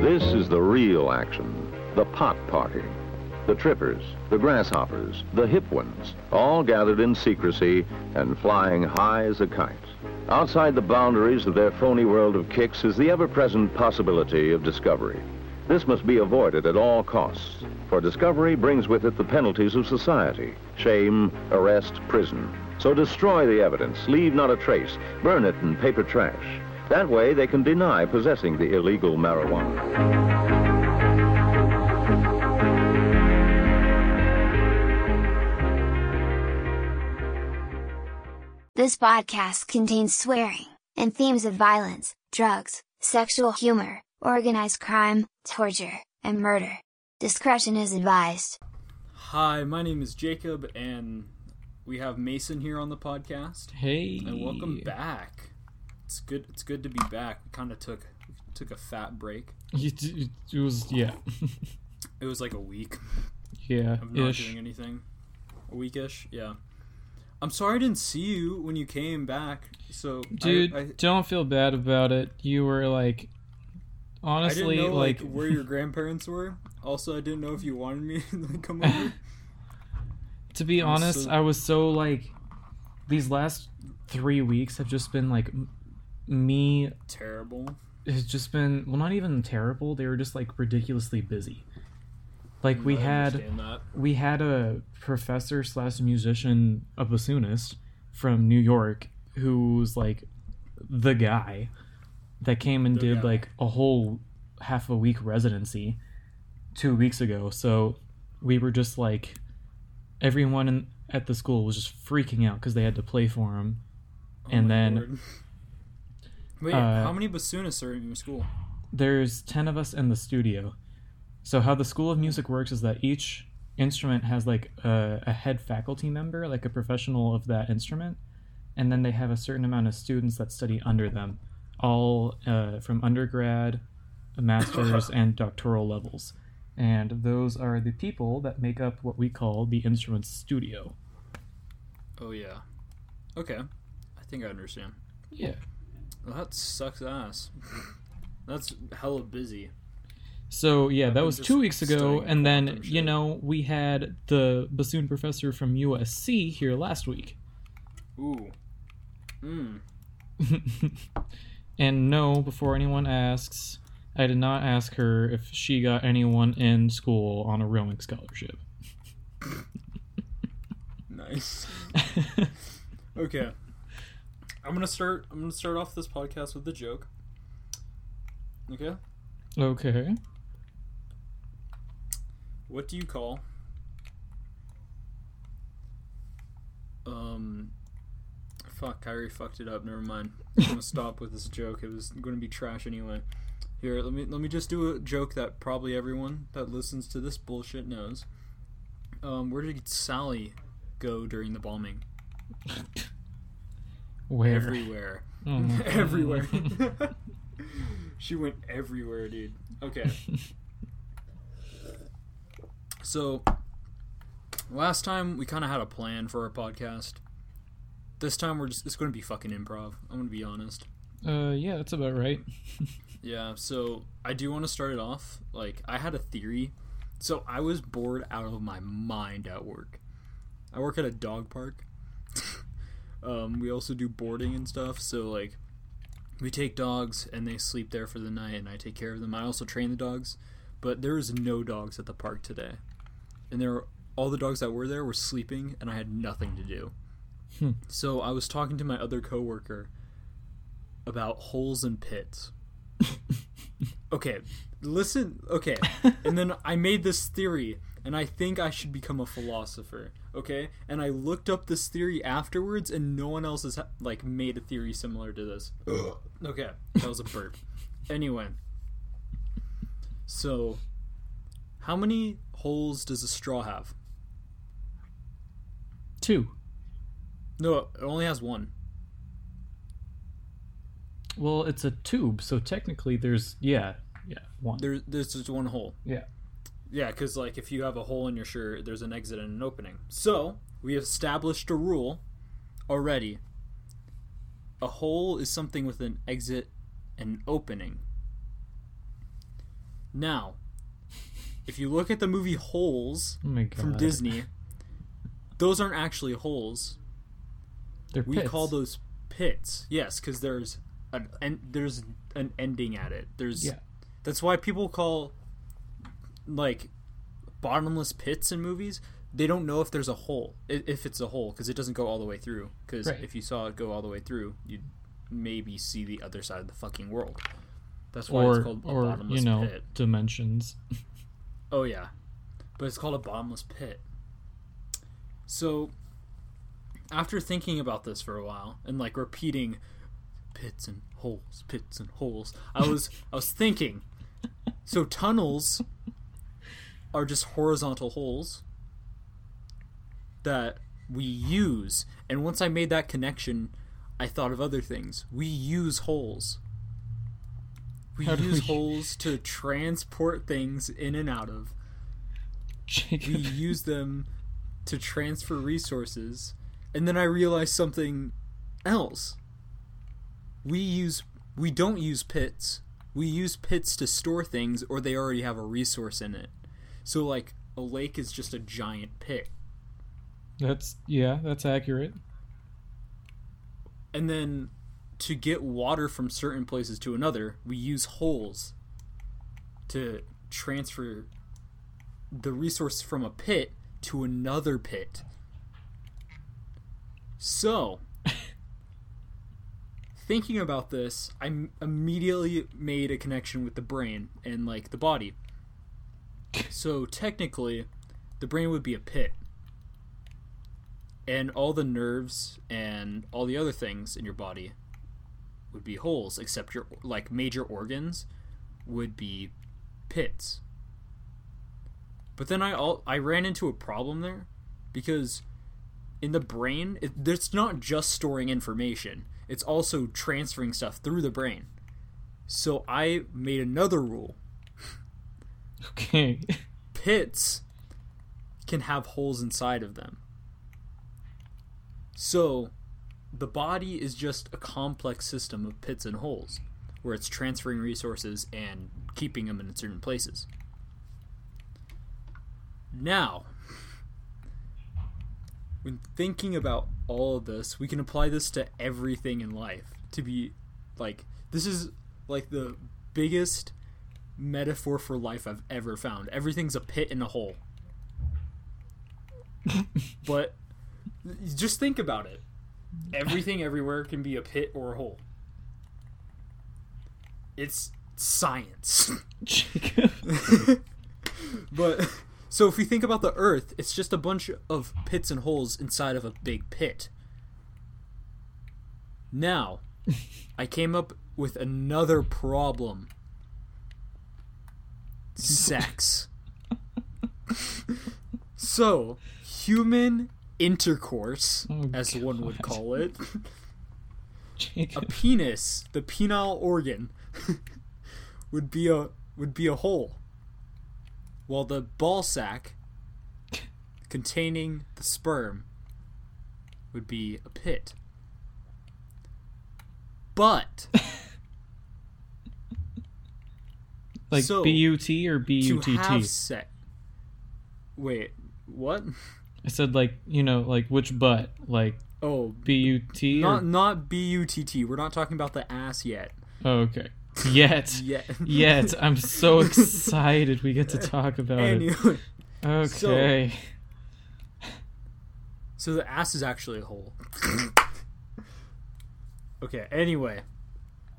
This is the real action, the pot party. The trippers, the grasshoppers, the hip ones, all gathered in secrecy and flying high as a kite. Outside the boundaries of their phony world of kicks is the ever-present possibility of discovery. This must be avoided at all costs, for discovery brings with it the penalties of society, shame, arrest, prison. So destroy the evidence, leave not a trace, burn it in paper trash. That way they can deny possessing the illegal marijuana. This podcast contains swearing, and themes of violence, drugs, sexual humor, organized crime, torture, and murder. Discretion is advised. Hi, my name is Jacob, and we have Mason here on the podcast. Hey, And welcome back. It's good. It's good to be back. We kind of took took a fat break. You d- It was yeah, It was like a week yeah, of not ish. doing anything. A weekish, yeah. I'm sorry I didn't see you when you came back. So Dude, I, don't feel bad about it. You were like, I, honestly, didn't know like, like, where your grandparents were. Also, I didn't know if you wanted me to come over. to be I'm honest, so- I was so like, these last three weeks have just been like, me. Terrible. It's just been well, not even terrible. They were just like ridiculously busy. Like we had. we had a professor slash musician, a bassoonist from New York, who was like the guy that came and The did guy. like a whole half a week residency two weeks ago. So we were just like everyone in, at the school was just freaking out because they had to play for him. Oh and then Lord. Wait, uh, how many bassoonists are in your school? there's 10 of us in the studio. So how the School of Music works is that each instrument has like a, a head faculty member, like a professional of that instrument, and then they have a certain amount of students that study under them, all uh, from undergrad, master's, and doctoral levels. And those are the people that make up what we call the instrument studio. Oh yeah. Okay. I think I understand. Yeah. Well, that sucks ass. That's hella busy. So yeah, that was two weeks ago, and then you know we had the bassoon professor from USC here last week. Ooh. Hmm. and no, before anyone asks, I did not ask her if she got anyone in school on a rowing scholarship. Nice. Okay. I'm gonna start. I'm gonna start off this podcast with a joke. Okay. okay. What do you call? Um. Fuck, I already fucked it up. Never mind. I'm gonna stop with this joke. It was gonna be trash anyway. Here, let me let me just do a joke that probably everyone that listens to this bullshit knows. Um, where did Sally go during the bombing? Where? Everywhere. Oh everywhere. she went everywhere, dude. Okay. So, last time we kind of had a plan for our podcast. This time we're just it's going to be fucking improv. I'm going to be honest. uh, yeah, that's about right. Yeah, so I do want to start it off. Like, I had a theory. So, I was bored out of my mind at work. I work at a dog park. Um, we also do boarding and stuff. So, like, we take dogs and they sleep there for the night, and I take care of them. I also train the dogs. But there was no dogs at the park today. And there were, all the dogs that were there were sleeping, and I had nothing to do. Hmm. So, I was talking to my other coworker about holes and pits okay listen okay and then i made this theory and i think i should become a philosopher okay? And i looked up this theory afterwards and no one else has like made a theory similar to this. Okay that was a burp. Anyway so how many holes does a straw have? Two. no it only has one. Well, it's a tube, so technically there's yeah, yeah, one. there, there's just one hole. Yeah. Yeah, because like if you have a hole in your shirt, there's an exit and an opening. So we have established a rule already. A hole is something with an exit and opening. Now, if you look at the movie Holes Oh from Disney, those aren't actually holes. They're pits. We pits. call those pits. Yes, because there's an there's an ending at it. There's Yeah. that's why people call like bottomless pits in movies. They don't know if there's a hole, if it's a hole, because it doesn't go all the way through. Because Right. if you saw it go all the way through, you'd maybe see the other side of the fucking world. That's why Or it's called a or bottomless you know pit. dimensions. Oh yeah, but it's called a bottomless pit. So, after thinking about this for a while and like repeating pits and holes, pits and holes, I was I was thinking. So tunnels are just horizontal holes that we use, and once I made that connection, I thought of other things. We use holes. We How use we- holes to transport things in and out of. We use them to transfer resources. And then I realized something else. We use we don't use pits. We use pits to store things or they already have a resource in it. So like a lake is just a giant pit. That's yeah, that's accurate. And then to get water from certain places to another, we use holes to transfer the resource from a pit to another pit. So, thinking about this, I immediately made a connection with the brain and like the body. So, technically, the brain would be a pit. And all the nerves and all the other things in your body would be holes, except your like major organs would be pits. But then I all I ran into a problem there because in the brain, it, it's not just storing information; it's also transferring stuff through the brain. So I made another rule: Okay. pits can have holes inside of them. So, the body is just a complex system of pits and holes, where it's transferring resources and keeping them in certain places. Now, when thinking about all of this, we can apply this to everything in life. To be like, this is like the biggest metaphor for life I've ever found. Everything's a pit and a hole. but just think about it. Everything everywhere can be a pit or a hole. It's science. But so if we think about the earth, it's just a bunch of pits and holes inside of a big pit. Now, I came up with another problem. Sex. so, human intercourse, Oh, as one would call it, a penis, the penile organ, would be a would be a hole, while the ball sack containing the sperm would be a pit. But Like So, B U T or B U T T? wait, what? I said like you know like which butt like Oh, B U T not or not B U T T. We're not talking about the ass yet. oh, okay yet Yet. yet I'm so excited we get to talk about it. Okay. so the ass is actually a hole. okay. Anyway,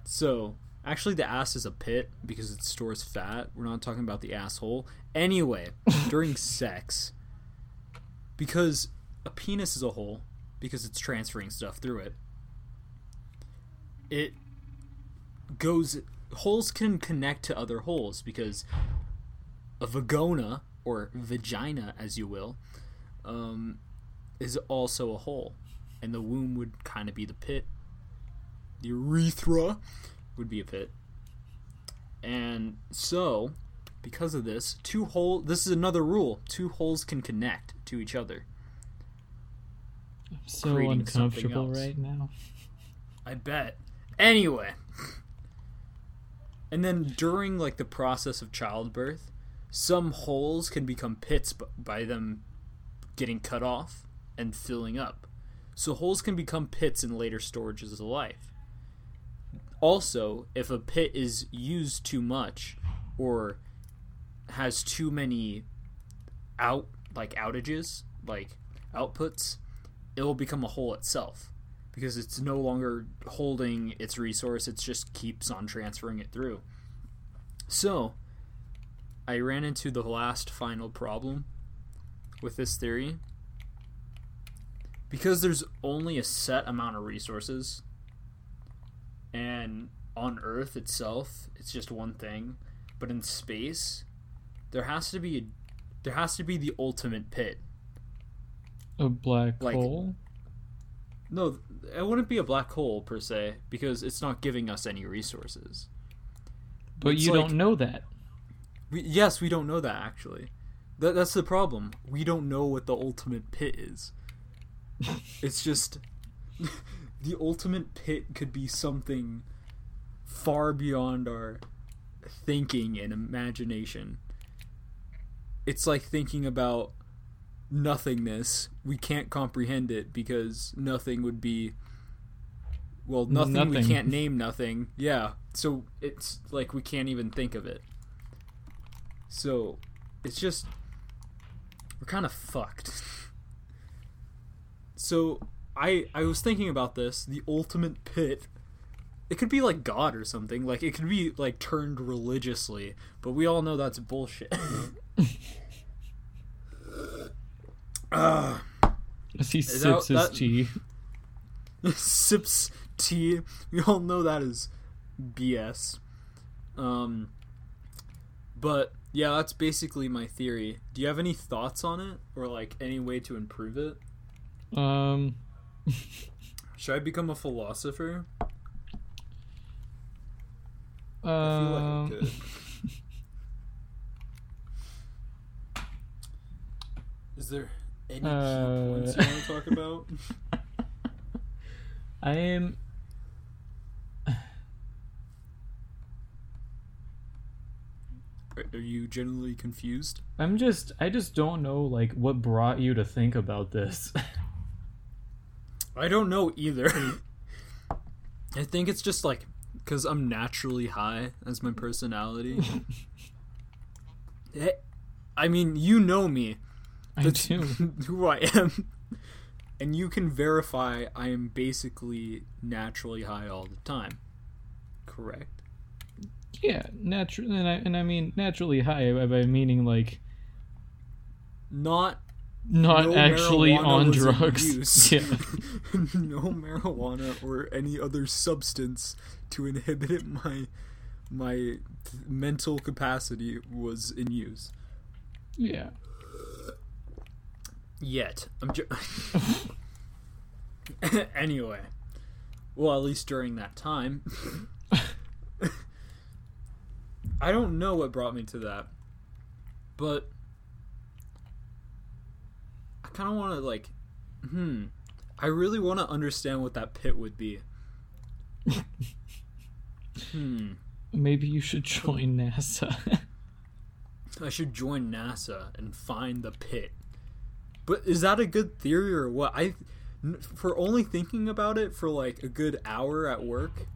so actually the ass is a pit because it stores fat. We're not talking about the asshole. Anyway, during sex, because a penis is a hole because it's transferring stuff through it. It goes holes can connect to other holes because a vagina or vagina as you will um, is also a hole and the womb would kind of be the pit the urethra would be a pit and so because of this two hole this is another rule two holes can connect to each other I'm so uncomfortable right now. I bet. Anyway. And then during like the process of childbirth, some holes can become pits by them getting cut off and filling up. So holes can become pits in later storages of life. Also, if a pit is used too much or has too many out like outages, like outputs, it will become a hole itself because it's no longer holding its resource, it just keeps on transferring it through. So, I ran into the last final problem with this theory. Because there's only a set amount of resources, and on Earth itself, it's just one thing, but in space, there has to be there has to be the ultimate pit. A black Like- hole? No, it wouldn't be a black hole per se because it's not giving us any resources. But it's you like- don't know that. We, yes, we don't know that actually. That, that's the problem. We don't know what the ultimate pit is. it's just the ultimate pit could be something far beyond our thinking and imagination. It's like thinking about nothingness. We can't comprehend it because nothing would be well, nothing, we can't name nothing. Yeah. So it's like we can't even think of it. So it's just we're kind of fucked. so I I was thinking about this, the ultimate pit. It could be like God or something. Like it could be like turned religiously, but we all know that's bullshit. Ah, As he that- sips his that- tea. sips tea. We all know that is BS. Um, but yeah, that's basically my theory. Do you have any thoughts on it, or like any way to improve it? Um, Should I become a philosopher? I feel um, like I could. Is there any key Uh, points you want to talk about? I am. Are you generally confused? I'm just. I just don't know like what brought you to think about this. I don't know either. I think it's just like because I'm naturally high as my personality. Eh, I mean, you know me. I do. who I am. And you can verify I am basically naturally high all the time. Correct? Yeah, natural, and I and I mean naturally high by meaning like Not not no actually on drugs. Yeah. no marijuana or any other substance to inhibit my my mental capacity was in use. yeah. Yet. I'm ju- Anyway. Well, at least during that time. I don't know what brought me to that. But kind of want to like hmm. I really want to understand what that pit would be. hmm. Maybe you should join NASA. I should join NASA and find the pit. But is that a good theory or what? I for only thinking about it for like a good hour at work,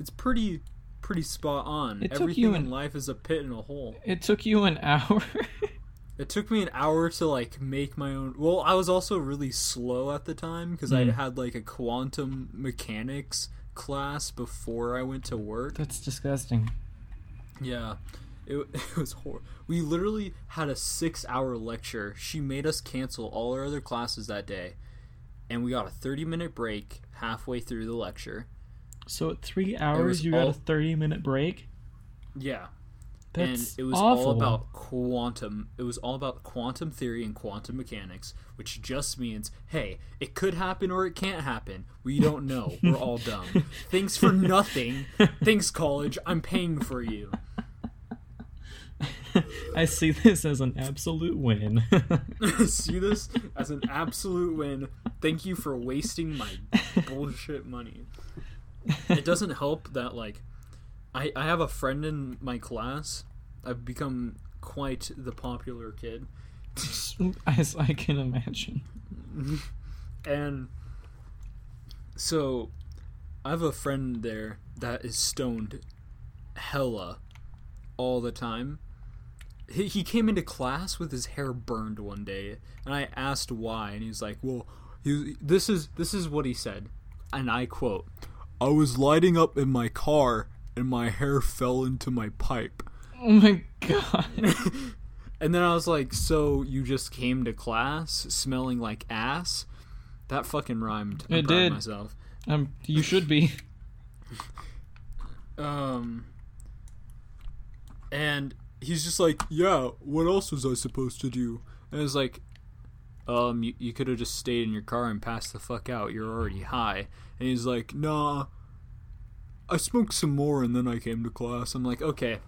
it's pretty pretty spot on. It took Everything you in life is a pit and a hole. it took you an hour. It took me an hour to like make my own. Well, I was also really slow at the time because I Hmm. had like a quantum mechanics class before I went to work. That's disgusting. Yeah, it, it was horrible. We literally had a six-hour lecture. She made us cancel all our other classes that day, and we got a thirty-minute break halfway through the lecture. So at three hours, you got a thirty-minute break. Yeah, That's and it was awful. all about quantum. It was all about quantum theory and quantum mechanics, which just means, hey, it could happen or it can't happen. We don't know. We're all dumb. Thanks for nothing. Thanks, college. I'm paying for you. I see this as an absolute win. see this as an absolute win. Thank you for wasting my bullshit money. It doesn't help that like I, I have a friend in my class. I've become quite the popular kid. As I can imagine. And so I have a friend there that is stoned hella all the time. He, he came into class with his hair burned one day, and I asked why, and he's like, "Well, he, this is this is what he said," and I quote, "I was lighting up in my car, and my hair fell into my pipe." Oh my god. And then I was like, "So you just came to class smelling like ass?" That fucking rhymed. I'm It did. myself. Um, you should be. Um, and he's just like, "Yeah, what else was I supposed to do?" And it's like, "Um, you, you could have just stayed in your car and passed the fuck out. You're already high." And he's like, "Nah, I smoked some more and then I came to class." I'm like, "Okay,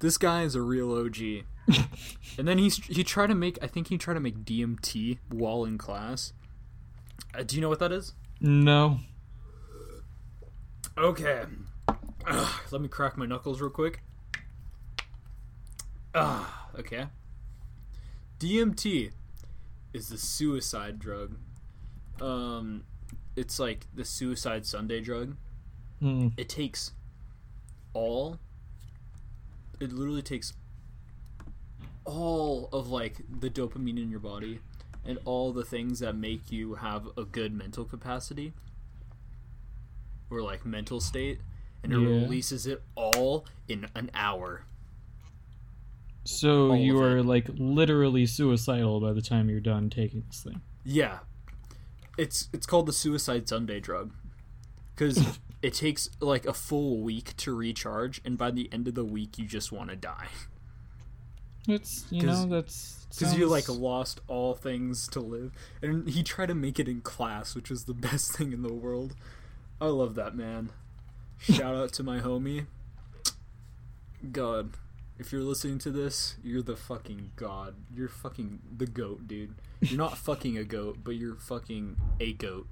this guy is a real OG." and then he's he tried to make I think he tried to make DMT while in class. Uh, do you know what that is? No. Okay. Ugh, let me crack my knuckles real quick. Ah, okay. DMT is the suicide drug. Um, it's like the suicide Sunday drug. Mm. It takes all. It literally takes all of like the dopamine in your body and all the things that make you have a good mental capacity or like mental state and it Yeah. releases it all in an hour. So All you are like literally suicidal by the time you're done taking this thing. Yeah. It's it's called the suicide Sunday drug. Cuz it takes like a full week to recharge and by the end of the week you just want to die. It's you know that's Because you like lost all things to live, and he tried to make it in class, which is the best thing in the world. I love that man. Shout out to my homie. God, if you're listening to this, you're the fucking god. You're fucking the goat, dude. You're not fucking a goat, but you're fucking a goat.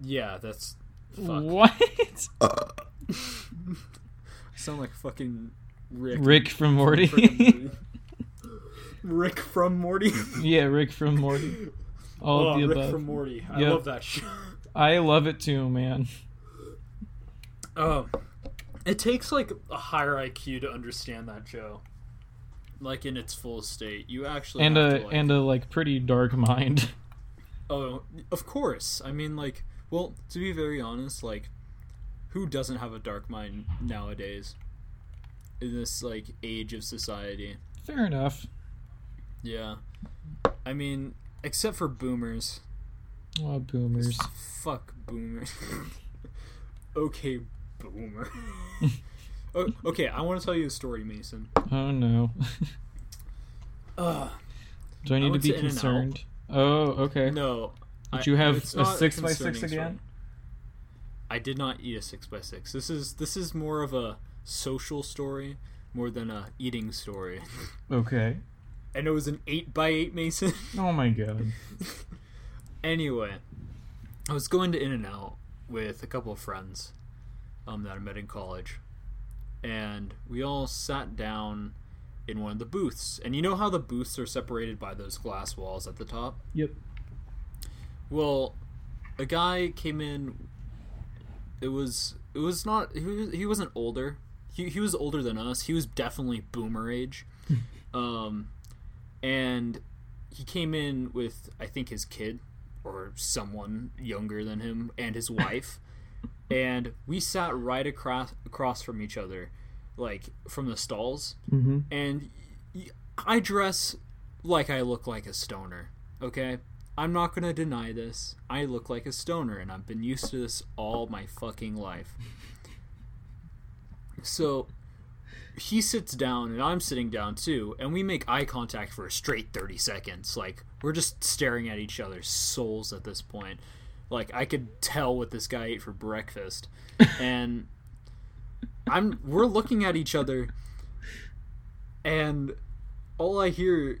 Yeah, that's fuck. What? I sound like fucking Rick. Rick from Morty. Frickin' Rick from Morty. yeah, Rick from Morty. All oh, of the Rick above. from Morty. I Yep. love that shit. I love it too, man. Um, it takes like a higher IQ to understand that show, like in its full state. You actually And have a to, like, and a like pretty dark mind. oh, of course. I mean, like, well, to be very honest, like, who doesn't have a dark mind nowadays? In this like age of society, Fair enough. yeah. I mean, except for boomers. Oh, boomers. Fuck boomers. okay, boomer. O- okay, I want to tell you a story, Mason. Oh no. Ugh. Do I need to be to concerned? Oh, okay. No. Did you have it's a six by six story. again? I did not eat a six by six. This is this is more of a social story more than a eating story. Okay. And it was an eight by eight Mason. Oh my god. anyway, I was going to In and Out with a couple of friends um, that I met in college, and we all sat down in one of the booths. And you know how the booths are separated by those glass walls at the top? Yep. Well, a guy came in. It was it was not he was, he wasn't older. He he was older than us. He was definitely boomer age. um, and he came in with I think his kid or someone younger than him and his wife. and we sat right across across from each other, like from the stalls Mm-hmm. and I dress like I look like a stoner. Okay, I'm not gonna deny this. I look like a stoner, and I've been used to this all my fucking life. So he sits down, and I'm sitting down too, and we make eye contact for a straight 30 seconds. Like we're just staring at each other's souls at this point. Like I could tell what this guy ate for breakfast, and I'm we're looking at each other and all I hear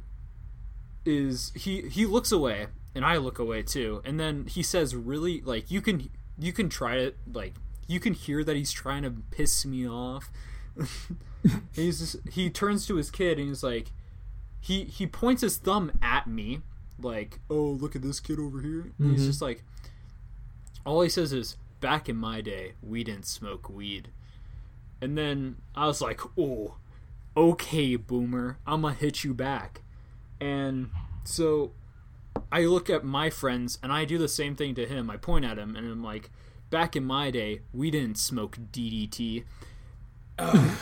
is he he looks away and I look away too and then he says really like you can you can try it like you can hear that he's trying to piss me off. he's just, he turns to his kid and he's like, he he points his thumb at me, like, oh look at this kid over here. And he's mm-hmm. just like, all he says is, back in my day, we didn't smoke weed. And then I was like, oh, okay, boomer, I'm gonna hit you back. And so I look at my friends and I do the same thing to him. I point at him and I'm like, back in my day, we didn't smoke DDT.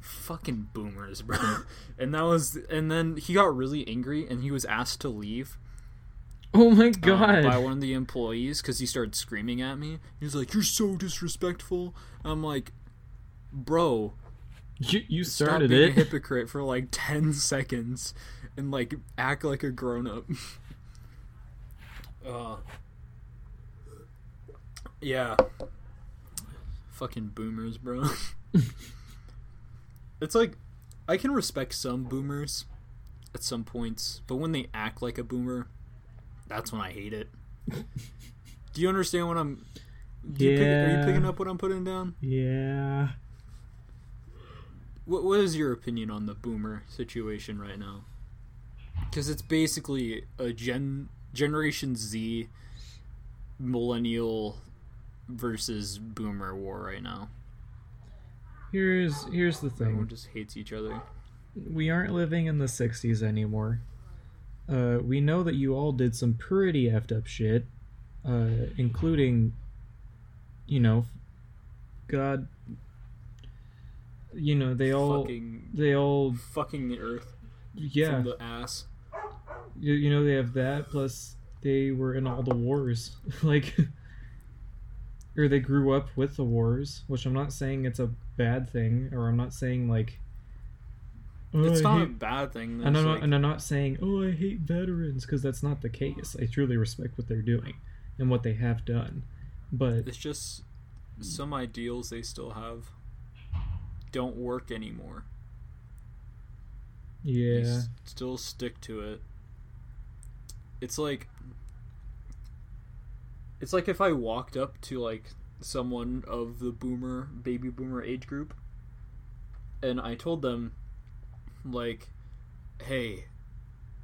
Fucking boomers, bro. And that was, and then he got really angry and he was asked to leave Oh my um, god. by one of the employees because he started screaming at me. He was like, "You're so disrespectful." I'm like, "Bro, you you stop started it. hypocrite for like ten seconds and like act like a grown up." uh, yeah, fucking boomers, bro. it's like I can respect some boomers at some points, but when they act like a boomer, that's when I hate it. Do you understand what I'm? Do you pick, are you picking up what I'm putting down? Yeah. What What is your opinion on the boomer situation right now? Because it's basically a gen Generation Z, millennial versus boomer war right now. Here's here's the thing. Everyone just hates each other. We aren't living in the 60s anymore. Uh, we know that you all did some pretty effed up shit, uh, including, you know, God. You know they all fucking they all fucking the earth yeah from the ass. You, you know they have that plus they were in all the wars like or they grew up with the wars which i'm not saying it's a bad thing or i'm not saying like oh, It's I not a bad thing. and I'm, It's not, like- and I'm not saying oh i hate veterans because that's not the case i truly respect what they're doing and what they have done but It's just some ideals they still have don't work anymore. They yeah s- still stick to it. It's like it's like if I walked up to like someone of the boomer baby boomer age group and I told them like hey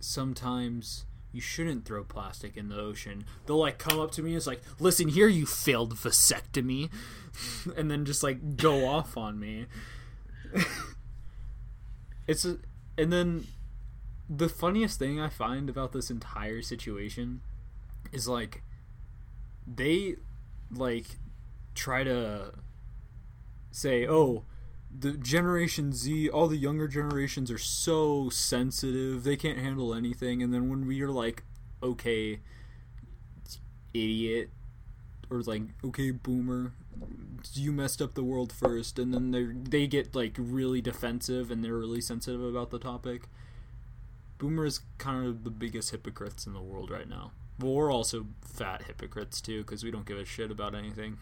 sometimes you shouldn't throw plastic in the ocean. They'll like come up to me and it's like, listen here, you failed vasectomy, and then just like go off on me. it's a, and then the funniest thing I find about this entire situation is like they like try to say, oh, the generation Z, all the younger generations are so sensitive, they can't handle anything. And then when we are like, okay, idiot, or like, okay, boomer, you messed up the world first, and then they they get like really defensive and they're really sensitive about the topic. Boomer is kind of the biggest hypocrites in the world right now. But we're also fat hypocrites too, because we don't give a shit about anything.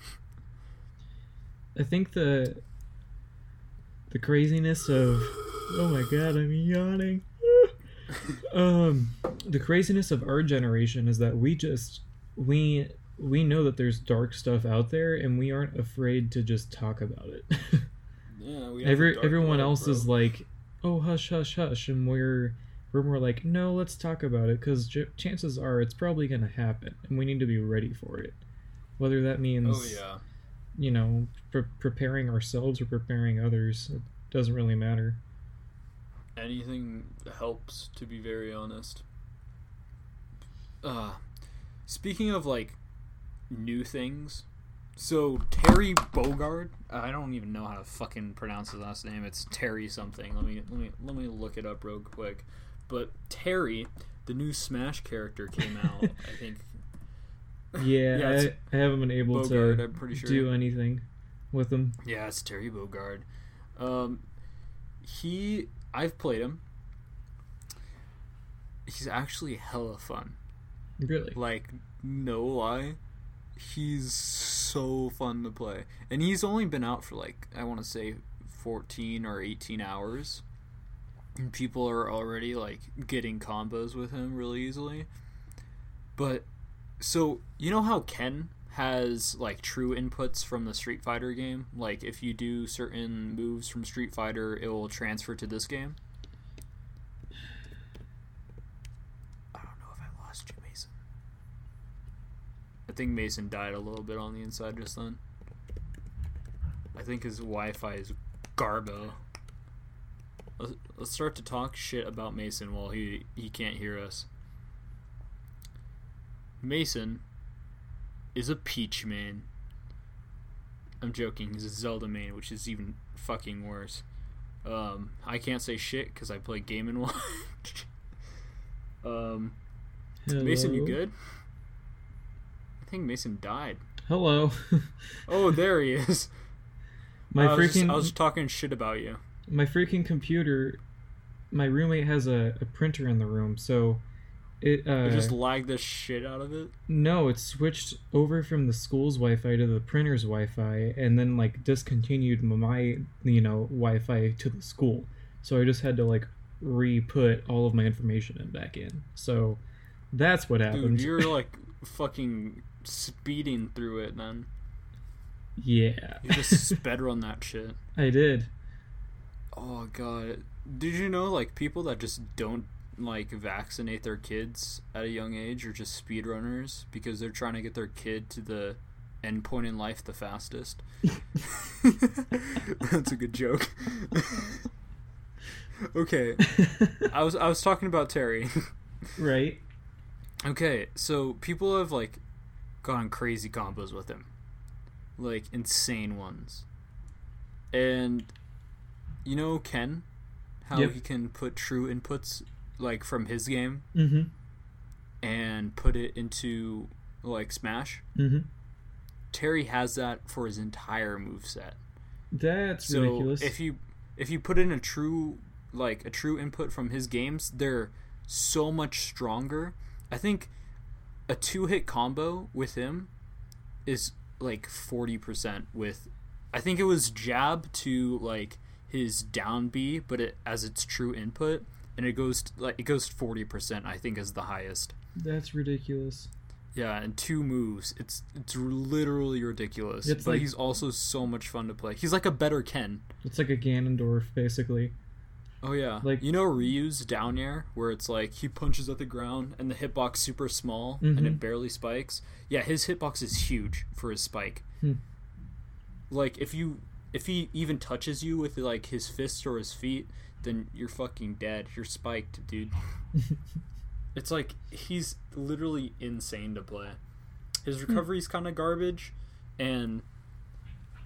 I think the the craziness of oh my god, I'm yawning. um, the craziness of our generation is that we just we we know that there's dark stuff out there, and we aren't afraid to just talk about it. Yeah, we Every everyone world, else bro. is like, oh hush hush hush, and we're we're more like, no, let's talk about it because j- chances are it's probably gonna happen, and we need to be ready for it. Whether that means Oh yeah. you know, pre- preparing ourselves or preparing others. It doesn't really matter. anything helps to be very honest uh speaking of like new things so terry bogard i don't even know how to fucking pronounce his last name it's terry something let me let me let me look it up real quick but terry the new smash character came out i think Yeah, Yeah, I, I haven't been able Bogard, to sure. do anything with him. Yeah, it's Terry Bogard. Um, he, I've played him. He's actually hella fun. Really? Like, no lie, he's so fun to play. And he's only been out for like I want to say 14 or 18 hours. And people are already like getting combos with him really easily. But so, you know how Ken has like true inputs from the Street Fighter game. Like if you do certain moves from Street Fighter, it will transfer to this game. I don't know if I lost you, Mason. I think Mason died a little bit on the inside just then. I think his Wi-Fi is garbo. Let's, start to talk shit about Mason while he he can't hear us. Mason is a Peach man. I'm joking. He's a Zelda man, which is even fucking worse. Um, I can't say shit because I play Game and Watch. um, Mason, you good? I think Mason died. Hello. Oh, there he is. my I was just- freaking I was talking shit about you. My freaking computer. My roommate has a, a printer in the room, so it uh You just lagged the shit out of it. no, it switched over from the school's Wi-Fi to the printer's Wi-Fi, and then like discontinued my you know Wi-Fi to the school. So I just had to like re-put all of my information in back in. So that's what happened. Dude, you're like fucking speeding through it, then yeah, You just sped run that shit. I did. Oh god. Did you know like people that just don't like vaccinate their kids at a young age are just speedrunners because they're trying to get their kid to the end point in life the fastest? That's a good joke. okay. I was I was talking about Terry. right. Okay, so people have like gone crazy combos with him, like insane ones, and you know Ken, how Yep. he can put true inputs like from his game Mm-hmm. and put it into like Smash. Mm-hmm. Terry has that for his entire move set. That's So ridiculous. if you if you put in a true like a true input from his games, they're so much stronger. I think a two hit combo with him is like forty percent with I think it was jab to like his down B, but it as its true input, and it goes like it goes forty percent. I think is the highest. That's ridiculous. Yeah, and two moves. It's it's literally ridiculous. It's but like- he's also so much fun to play. He's like a better Ken. It's like a Ganondorf, basically. Oh yeah, Like- you know Ryu's down air where it's like he punches at the ground and the hitbox super small and Mhm. it barely spikes. Yeah, his hitbox is huge for his spike. Hmm. Like if you if he even touches you with like his fists or his feet, then you're fucking dead. You're spiked, dude. it's like he's literally insane to play. His Hmm. recovery's kind of garbage, and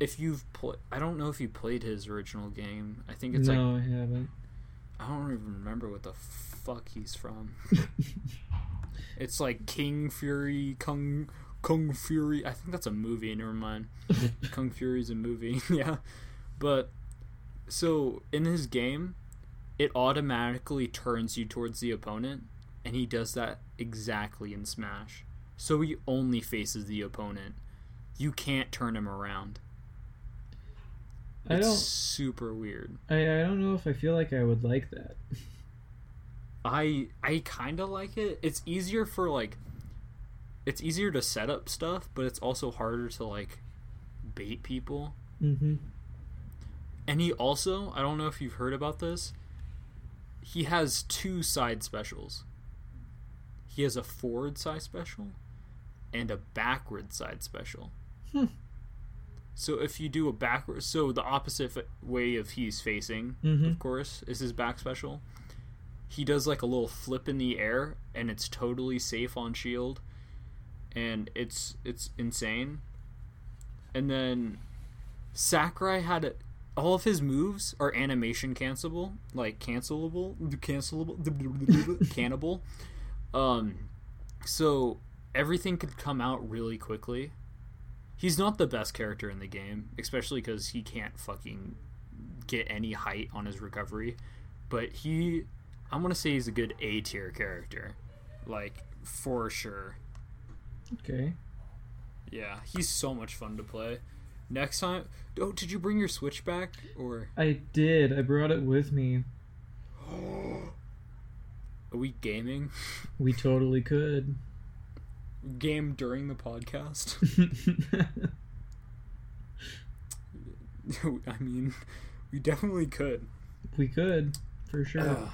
if you've played, I don't know if you played his original game. I think it's like no, I haven't. I don't even remember what the fuck he's from. it's like King Fury, Kung Kung Fury. I think that's a movie. Never mind. Kung Fury's a movie. yeah, but so in his game, it automatically turns you towards the opponent, and he does that exactly in Smash. So he only faces the opponent. You can't turn him around. I It's don't. super weird. I, I don't know if I feel like I would like that. I I kind of like it. It's easier for like it's easier to set up stuff, but it's also harder to like bait people. Mm-hmm. And he also, I don't know if you've heard about this, he has two side specials. He has a forward side special and a backward side special. Hmm. So if you do a backward, so the opposite f- way of he's facing, Mhm. of course, is his back special. He does like a little flip in the air, and it's totally safe on shield, and it's it's insane. And then Sakurai had a, all of his moves are animation cancelable, like cancelable, cancelable, cannibal. Um, so everything could come out really quickly. He's not the best character in the game, especially because he can't fucking get any height on his recovery. But he, I'm gonna say he's a good A tier character, like for sure. Okay. Yeah, he's so much fun to play. Next time, oh, did you bring your Switch back or I did. I brought it with me. are we gaming? We totally could. game during the podcast. I mean, we definitely could. we could, for sure. Ugh.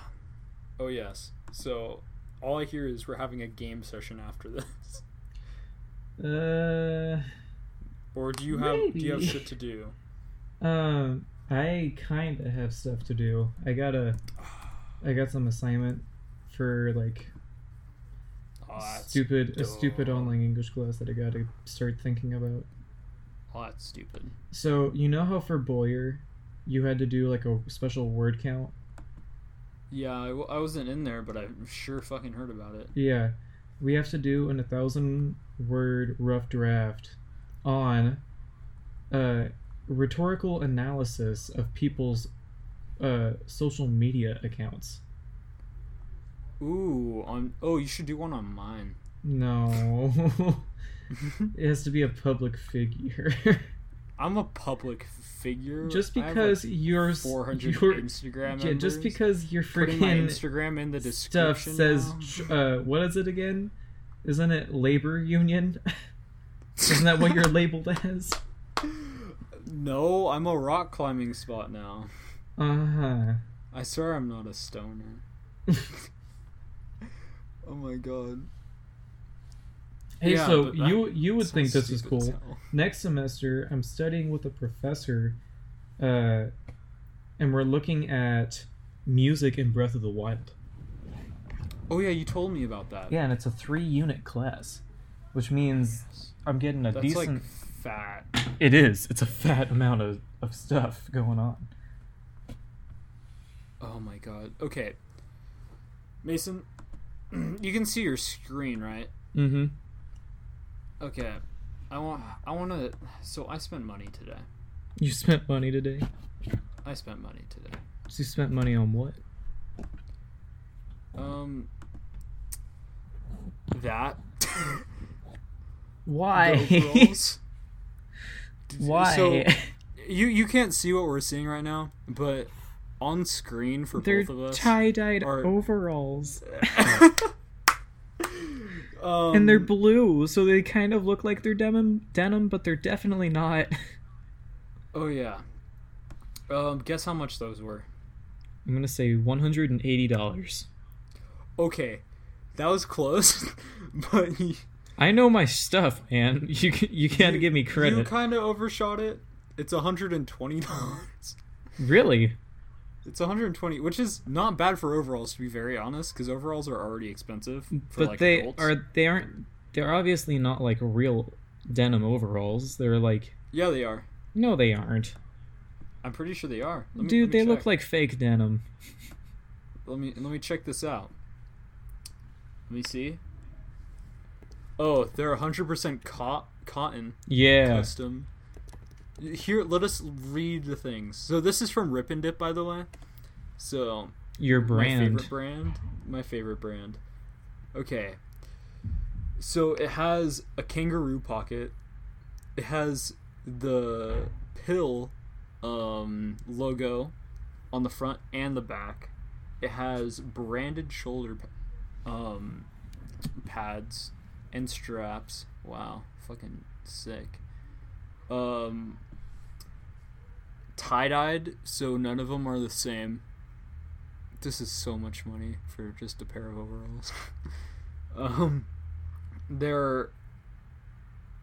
oh yes. So all I hear is we're having a game session after this. Uh, Or do you have do you have shit to do? um, I kind of have stuff to do. I gotta, I got some assignment for like Oh, stupid, a stupid online English class that I gotta start thinking about. Oh, that's stupid. So you know how for Boyer, you had to do like a special word count. Yeah, I, w- I wasn't in there, but I sure fucking heard about it. Yeah, we have to do an a thousand word rough draft on uh, rhetorical analysis of people's uh, social media accounts. Ooh, on oh, you should do one on mine. No, it has to be a public figure. I'm a public figure. just because like, you're 400 you're- Instagram yeah, just because your putting my freaking Instagram in the description. stuff says uh, what is it again? Isn't it labor union? Isn't that what you're labeled as? No, I'm a rock climbing spot now. Uh huh. I swear I'm not a stoner. oh my god. Hey, Yeah, so you you would think this is cool. Next semester, I'm studying with a professor, uh, and we're looking at music in Breath of the Wild. Oh yeah, you told me about that. Yeah, and it's a three unit class, which means I'm getting a That's decent. like fat. It is. It's a fat amount of, of stuff going on. Oh my god. Okay. Mason, you can see your screen, right? Mm-hmm. Okay. I want I want to so I spent money today. You spent money today. I spent money today. So you spent money on what? Um that Why? the overalls. D- Why? So you you can't see what we're seeing right now, but on screen for They're both of us tie dyed are- overalls. um, and they're blue, so they kind of look like they're denim, denim, but they're definitely not. Oh yeah. Um guess how much those were? I'm gonna say one hundred and eighty dollars. Okay. That was close, but you, I know my stuff, man. You you gotta give me credit. you kind of overshot it. It's $120. Really? It's 120, which is not bad for overalls to be very honest, because overalls are already expensive for but like they adults. are they aren't they're obviously not like real denim overalls. They're like Yeah, they are. no, they aren't. I'm pretty sure they are. Me, Dude, they look like fake denim. Let me let me check this out. Let me see. Oh, they're 100% cot- cotton Yeah. custom. Here, let us read the things. So this is from Rip and Dip, by the way. So Your my brand. favorite brand. My favorite brand. Okay. So it has a kangaroo pocket. It has the pill um, logo on the front and the back. It has branded shoulder um, pads and straps. Wow, fucking sick. Um, tie dyed, so none of them are the same. This is so much money for just a pair of overalls. um, they're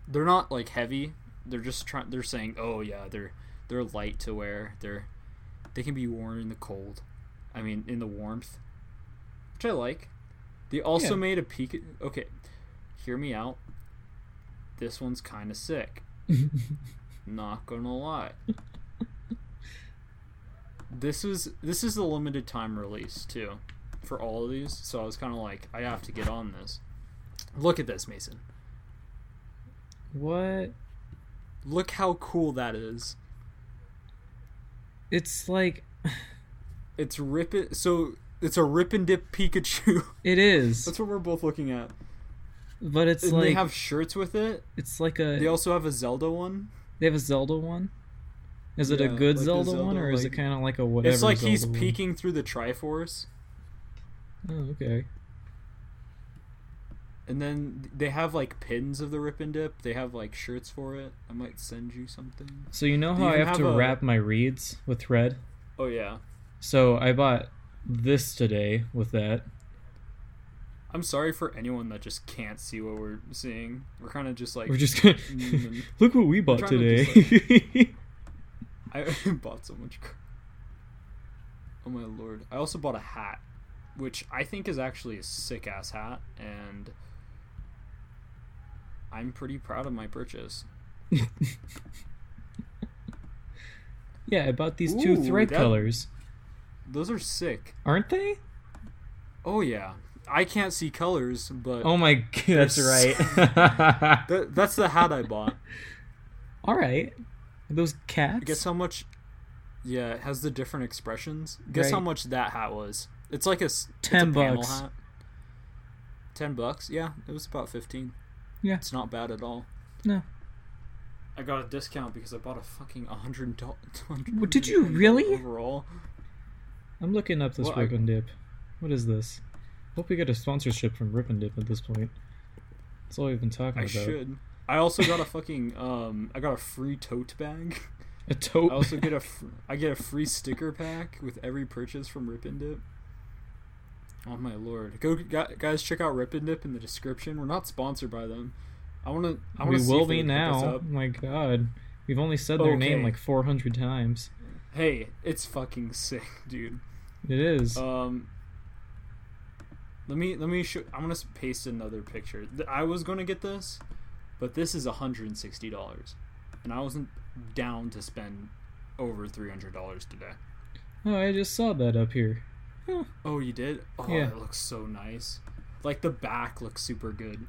they're not like heavy. They're just trying. They're saying, oh yeah, they're they're light to wear. They're they can be worn in the cold. I mean, in the warmth, which I like. They also Yeah. made a peak. Okay, hear me out. This one's kind of sick. Not gonna lie. This was this is a limited time release too, for all of these. So I was kind of like, I have to get on this. Look at this, Mason. what? Look how cool that is. It's like It's rip it. So it's a rip and dip Pikachu. it is, That's what we're both looking at. but it's And like they have shirts with it. it's like a They also have a Zelda one. they have a Zelda one. Is it a good like Zelda, Zelda, one, or is it kind of like a whatever? it's like he's one? peeking through the Triforce. Oh, okay. And then they have like pins of the Rip and Dip. They have like shirts for it. I might send you something. So you know how you I have, have to a- wrap my reeds with thread? Oh yeah. So I bought this today with that. I'm sorry for anyone that just can't see what we're seeing. We're kind of just like We're just gonna look what we bought trying to today. I bought so much. Oh my lord! I also bought a hat, which I think is actually a sick ass hat, and I'm pretty proud of my purchase. yeah, I bought these two thread that- colors. Those are sick. Aren't they? Oh yeah, I can't see colors, but Oh my god, that's right. Th- that's the hat I bought. All right. Are those cats? Guess how much? Yeah, it has the different expressions. Guess how much that hat was? It's like a it's a 10 panel bucks. Hat. Ten bucks? Yeah, it was about fifteen. Yeah. it's not bad at all. No. I got a discount because I bought a fucking a hundred dollars. What, did you really? Overall, I'm looking up this Well, I- Rip and Dip. What is this? Hope we get a sponsorship from Rip and Dip at this point. That's all we've been talking I about. I should. I also got a fucking um. I got a free tote bag. A tote. I also get a fr- I get a free sticker pack with every purchase from Rip and Dip. Oh my lord! Go guys, check out Rip and Dip in the description. We're not sponsored by them. I want to. I want we to. see will be would hook us now. Oh my god. We've only said their name like 400 times. Hey, it's fucking sick, dude. It is. Um, let me let me show. I'm gonna paste another picture. I was gonna get this, but this is 160 dollars, and I wasn't down to spend over 300 dollars today. oh, I just saw that up here. Oh, you did? Oh, Yeah. it looks so nice. Like the back looks super good.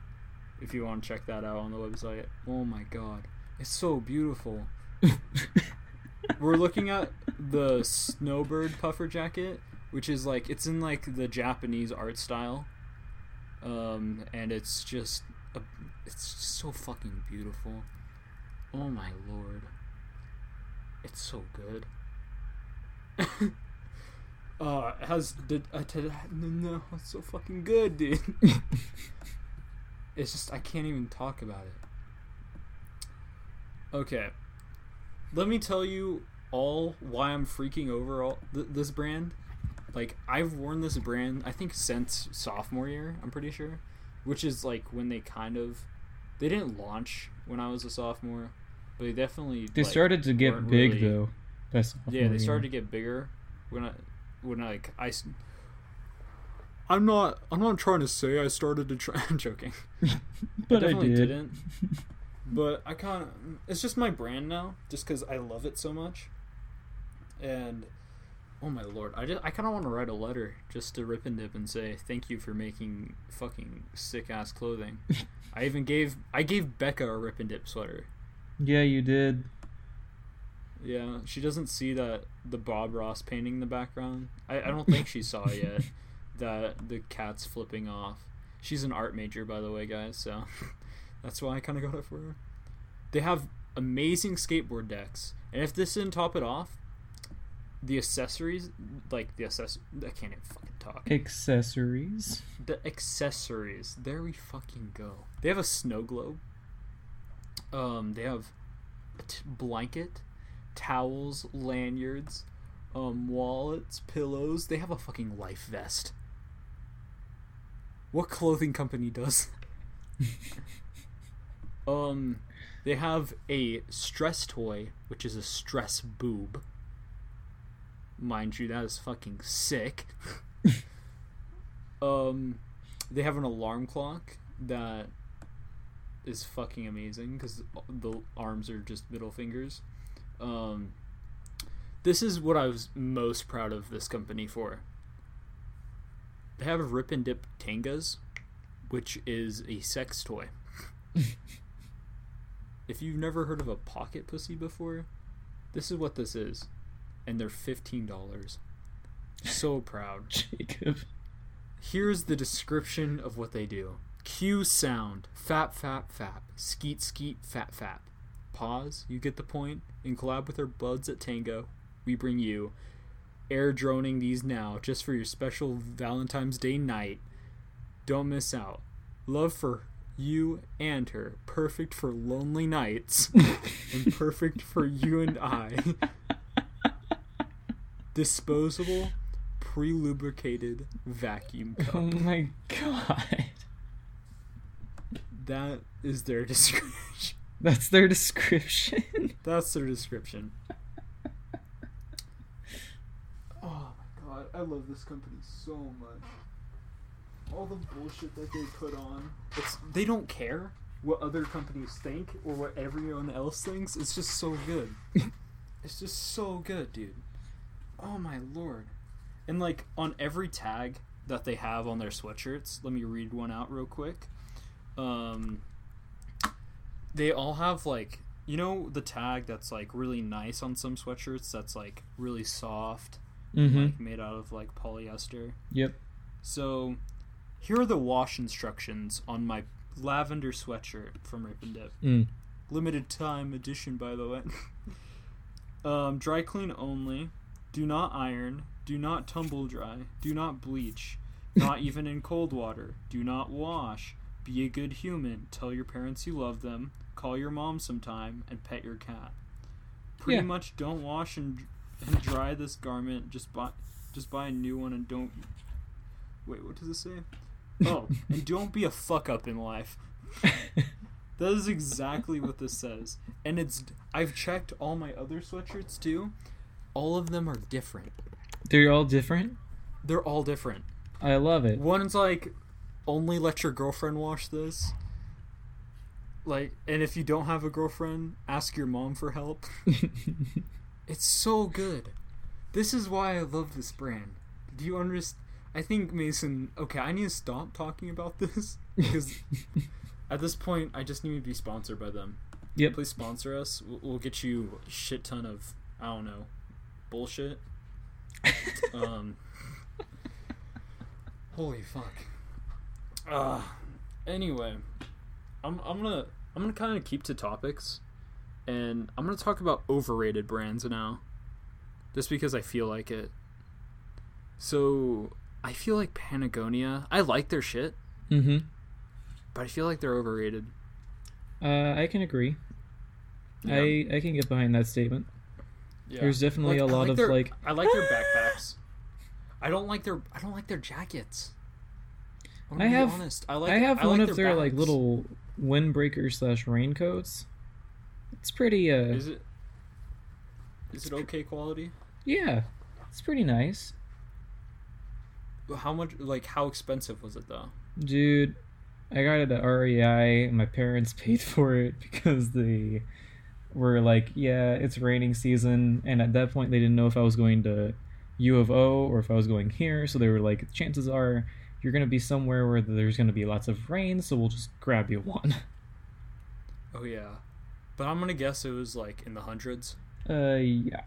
If you want to check that out on the website. Oh my god. It's so beautiful. We're looking at the snowbird puffer jacket, which is like it's in like the Japanese art style. Um and it's just a, it's just so fucking beautiful. Oh my lord. It's so good. Uh, it has the uh, no, it's so fucking good, dude. it's just I can't even talk about it. Okay, let me tell you all why I'm freaking over all th- this brand. Like I've worn this brand, I think since sophomore year. I'm pretty sure, which is like when they kind of they didn't launch when I was a sophomore, but they definitely They like, started to get big really- though. sophomore yeah, they year. started to get bigger when I when I, like I. I'm not. I'm not trying to say I started to try. I'm joking. but I I, did. didn't. But I kind of. It's just my brand now, just because I love it so much. And oh my lord, I just I kind of want to write a letter just to Rip and Dip and say thank you for making fucking sick ass clothing. I even gave I gave Becca a Rip and Dip sweater. Yeah, you did. Yeah, she doesn't see that the Bob Ross painting in the background. I, I don't think she saw yet. That the cat's flipping off. She's an art major, by the way, guys. So that's why I kind of got it for her. They have amazing skateboard decks, and if this didn't top it off, the accessories, like the access, I can't even fucking talk. Accessories. The accessories. There we fucking go. They have a snow globe. Um, they have a t- blanket, towels, lanyards, um, wallets, pillows. They have a fucking life vest. What clothing company does? um, they have a stress toy, which is a stress boob. Mind you, that is fucking sick. um, they have an alarm clock that is fucking amazing because the arms are just middle fingers. Um, this is what I was most proud of this company for. They have a Rip and Dip Tengas, which is a sex toy. if you've never heard of a pocket pussy before, this is what this is. And they're $15. So proud. Jacob. Here's the description of what they do. Cue sound. Fap, fap, fap. Skeet, skeet, fap, fap. Pause. You get the point. In collab with our buds at Tenga, we bring you air droning these now just for your special Valentine's Day night. Don't miss out. Love for you and her. Perfect for lonely nights. and perfect for you and I. Disposable, pre lubricated vacuum oh cup. Oh my god. That is their description. That's their description. That's their description. Oh my god, I love this company so much. All the bullshit that they put on. It's they don't care what other companies think or what everyone else thinks. It's just so good. it's just so good, dude. Oh my lord. And like on every tag that they have on their sweatshirts, let me read one out real quick. Um they all have like you know the tag that's like really nice on some sweatshirts that's like really soft Mm-hmm. like made out of like polyester Yep. so here are the wash instructions on my lavender sweatshirt from rip and dip. Mm. limited time edition by the way. Um, dry clean only. Do not iron. Do not tumble dry. Do not bleach. Not even in cold water. Do not wash. Be a good human. Tell your parents you love them. Call your mom sometime and pet your cat. Pretty Yeah. much don't wash and, and dry this garment. Just buy just buy a new one and don't wait what does it say oh and don't be a fuck up in life that is exactly what this says. And it's I've checked all my other sweatshirts too. All of them are different. They're all different. They're all different. I love it. One's like only let your girlfriend wash this. Like and if you don't have a girlfriend, ask your mom for help. It's so good. This is why I love this brand. Do you understand? I think Mason. Okay, I need to stop talking about this because at this point, I just need to be sponsored by them. Yep. Please sponsor us. We'll, we'll get you a shit ton of I don't know bullshit. um. Holy fuck. Uh, anyway, I'm I'm gonna I'm gonna kind of keep to topics, and I'm gonna talk about overrated brands now, just because I feel like it. So I feel like Patagonia. I like their shit, mm-hmm. but I feel like they're overrated. Uh, I can agree. I I can get behind that statement. Yeah. There's definitely Like, a I lot like of their- like. I like their backpacks. I don't like their I don't like their jackets. I'm I gonna be have honest. I like I have I one like of their like little windbreaker slash raincoats. It's pretty. Uh, Is it is it okay quality? yeah, it's pretty nice, How much like how expensive was it though? dude. I got it at REI. My parents paid for it because they were like, "Yeah, it's raining season," and at that point, they didn't know if I was going to U of O or if I was going here. So they were like, "Chances are you're gonna be somewhere where there's gonna be lots of rain, so we'll just grab you one." Oh yeah. But I'm gonna guess it was like in the hundreds. Uh, yeah.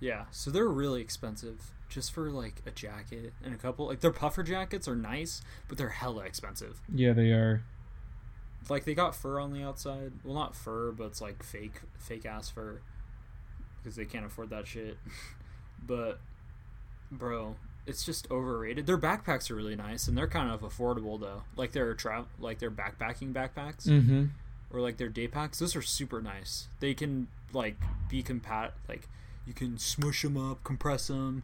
Yeah, so they're really expensive just for like a jacket and a couple like their puffer jackets are nice, but they're hella expensive. Yeah, they are. Like they got fur on the outside. Well, not fur, but it's like fake fake ass fur because they can't afford that shit. but bro, it's just overrated. Their backpacks are really nice and they're kind of affordable though. Like their tra- like their backpacking backpacks Mm-hmm. or like their day packs. Those are super nice. They can like be compat like you can smush them up, compress them,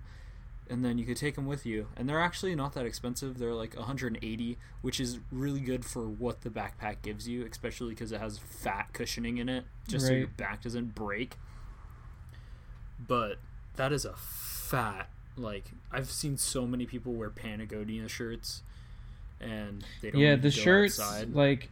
and then you could take them with you. And they're actually not that expensive. They're like 180, which is really good for what the backpack gives you, especially because it has fat cushioning in it, just so your back doesn't break. But that is a fat like I've seen so many people wear Patagonia shirts, and they don't Yeah, the shirts, outside. like,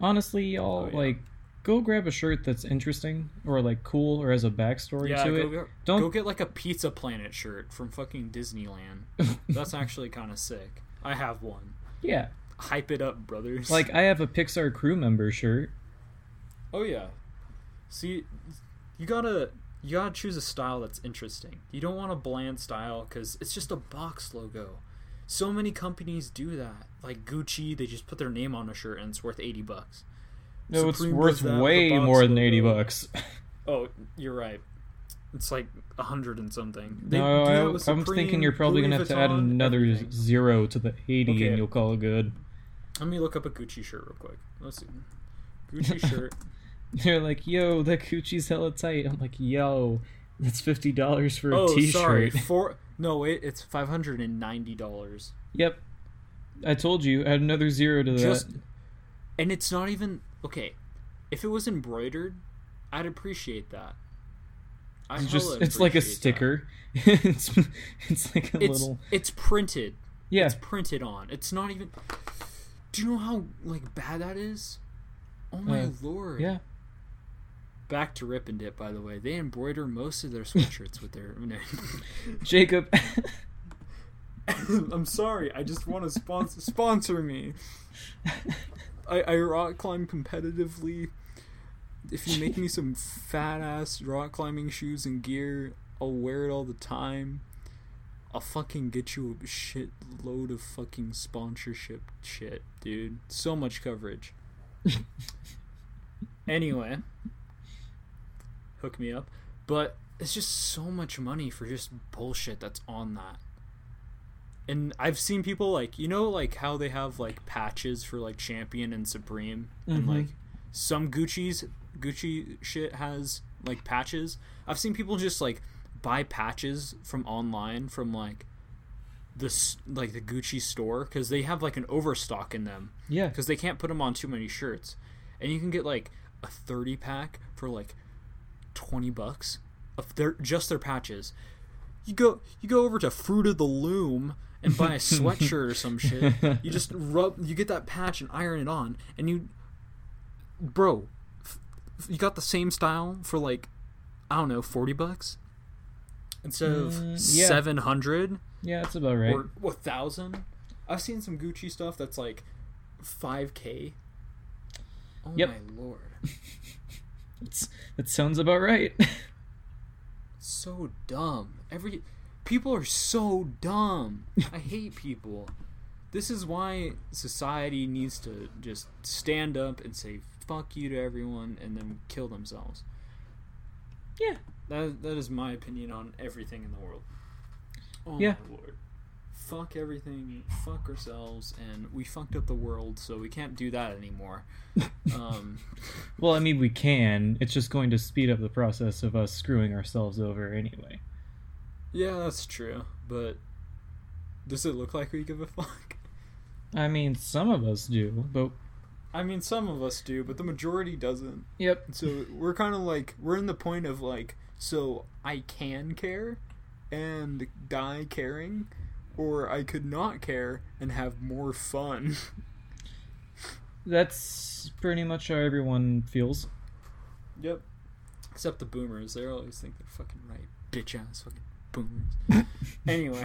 honestly, y'all, Oh, yeah. like, go grab a shirt that's interesting or, like, cool or has a backstory Yeah, to go, it. go, Don't- go get like a Pizza Planet shirt from fucking Disneyland. That's actually kind of sick. I have one. Yeah. Hype it up, brothers. Like, I have a Pixar crew member shirt. oh yeah. See, you gotta you gotta choose a style that's interesting. You don't want a bland style because it's just a box logo. So many companies do that. Like Gucci, they just put their name on a shirt and it's worth eighty bucks. No, it's worth that way more than 80 logo. bucks. Oh, you're right. It's like a hundred and something. They no, I, with I'm thinking you're probably Louis going to have to add another everything. zero to the 80 Okay. and you'll call it good. Let me look up a Gucci shirt real quick. Let's see. Gucci shirt. They're like, "Yo, the Gucci's hella tight." I'm like, "Yo, that's fifty dollars for a oh, t-shirt." sorry. Four. No, wait. It's five hundred and ninety dollars. Yep. I told you. Add another zero to that. Just, and it's not even okay. If it was embroidered, I'd appreciate that. I it's just it's like a sticker. it's it's like a It's little it's printed. yeah. It's printed on. It's not even. Do you know how like bad that is? Oh my Uh, lord. Yeah. Back to Rip and Dip, by the way. They embroider most of their sweatshirts with their. Jacob. I'm sorry. I just want to sponsor sponsor me. I, I rock climb competitively. If you make me some fat ass rock climbing shoes and gear, I'll wear it all the time. I'll fucking get you a shit load of fucking sponsorship shit, dude. So much coverage. anyway, hook me up. But it's just so much money for just bullshit that's on that. And I've seen people like you know like how they have like patches for like Champion and Supreme and Mhm. like some Gucci's Gucci shit has like patches. I've seen people just like buy patches from online from like this like the Gucci store because they have like an overstock in them yeah. because they can't put them on too many shirts, and you can get like a thirty pack for like twenty bucks of their just their patches. You go you go over to Fruit of the Loom and buy a sweatshirt or some shit. You just rub you get that patch and iron it on, and you, bro, f- you got the same style for like I don't know forty bucks instead of Mm, yeah. seven hundred Yeah, that's about right. or a thousand. I've seen some Gucci stuff that's like five k. Oh Yep. my lord, It's, that sounds about right. so dumb. Every people are so dumb. I hate people. This is why society needs to just stand up and say fuck you to everyone and then kill themselves. yeah. That that is my opinion on everything in the world. Oh Yeah. my lord. Fuck everything, fuck ourselves, and we fucked up the world, so we can't do that anymore. Um, Well, I mean, we can. It's just going to speed up the process of us screwing ourselves over anyway. Yeah, that's true, but does it look like we give a fuck? I mean, some of us do, but I mean, some of us do, but the majority doesn't. yep. So we're kind of like, we're in the point of like, so I can care and die caring, or I could not care and have more fun. That's pretty much how everyone feels. Yep. Except the boomers. They always think they're fucking right. Bitch ass fucking boomers. anyway.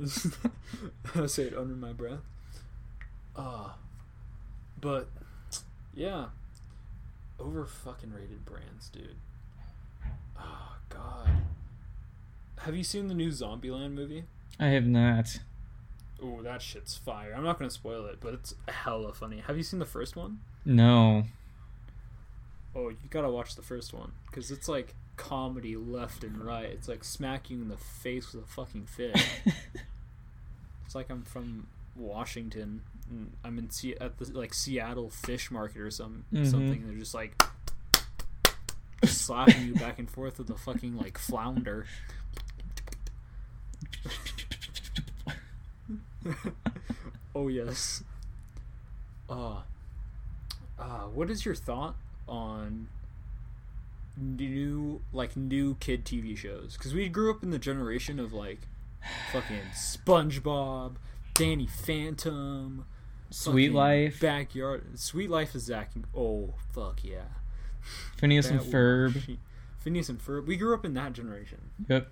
I say it under my breath. Uh, but, yeah. Over fucking rated brands, dude. Oh, God. Have you seen the new Zombieland movie? I have not. Oh, that shit's fire. I'm not gonna spoil it, but it's hella funny. Have you seen the first one? No. Oh, you gotta watch the first one because it's like comedy left and right. It's like smack you in the face with a fucking fish. it's like I'm from Washington. And I'm in Se- at the like Seattle fish market or some Mhm. something. They're just like just slapping you back and forth with a fucking like flounder. oh yes. Uh, uh, what is your thought on new like new kid TV shows? Because we grew up in the generation of like fucking SpongeBob, Danny Phantom, Sweet Life, Backyard, Sweet Life is Zack. Oh fuck yeah, Phineas and Ferb. was- Phineas and Ferb. We grew up in that generation, Yep.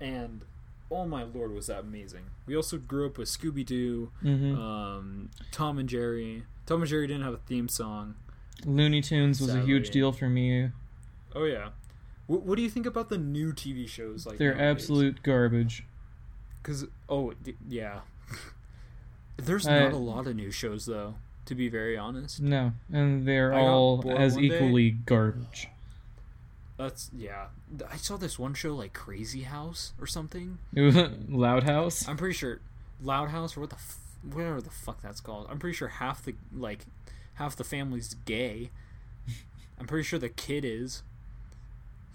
and oh my lord, was that amazing. We also grew up with Scooby Doo, hmm um, Tom and Jerry. Tom and Jerry didn't have a theme song. Looney Tunes was a huge deal for me. Oh yeah. What, what do you think about the new TV shows? Like They're absolute garbage. Because oh d- yeah, there's I- not a lot of new shows though. To be very honest, No, and they're I all as one day. equally garbage. that's yeah. I saw this one show like Crazy House or something. It was Loud House. I'm pretty sure Loud House or what the f- whatever the fuck that's called. I'm pretty sure half the like half the family's gay. I'm pretty sure the kid is.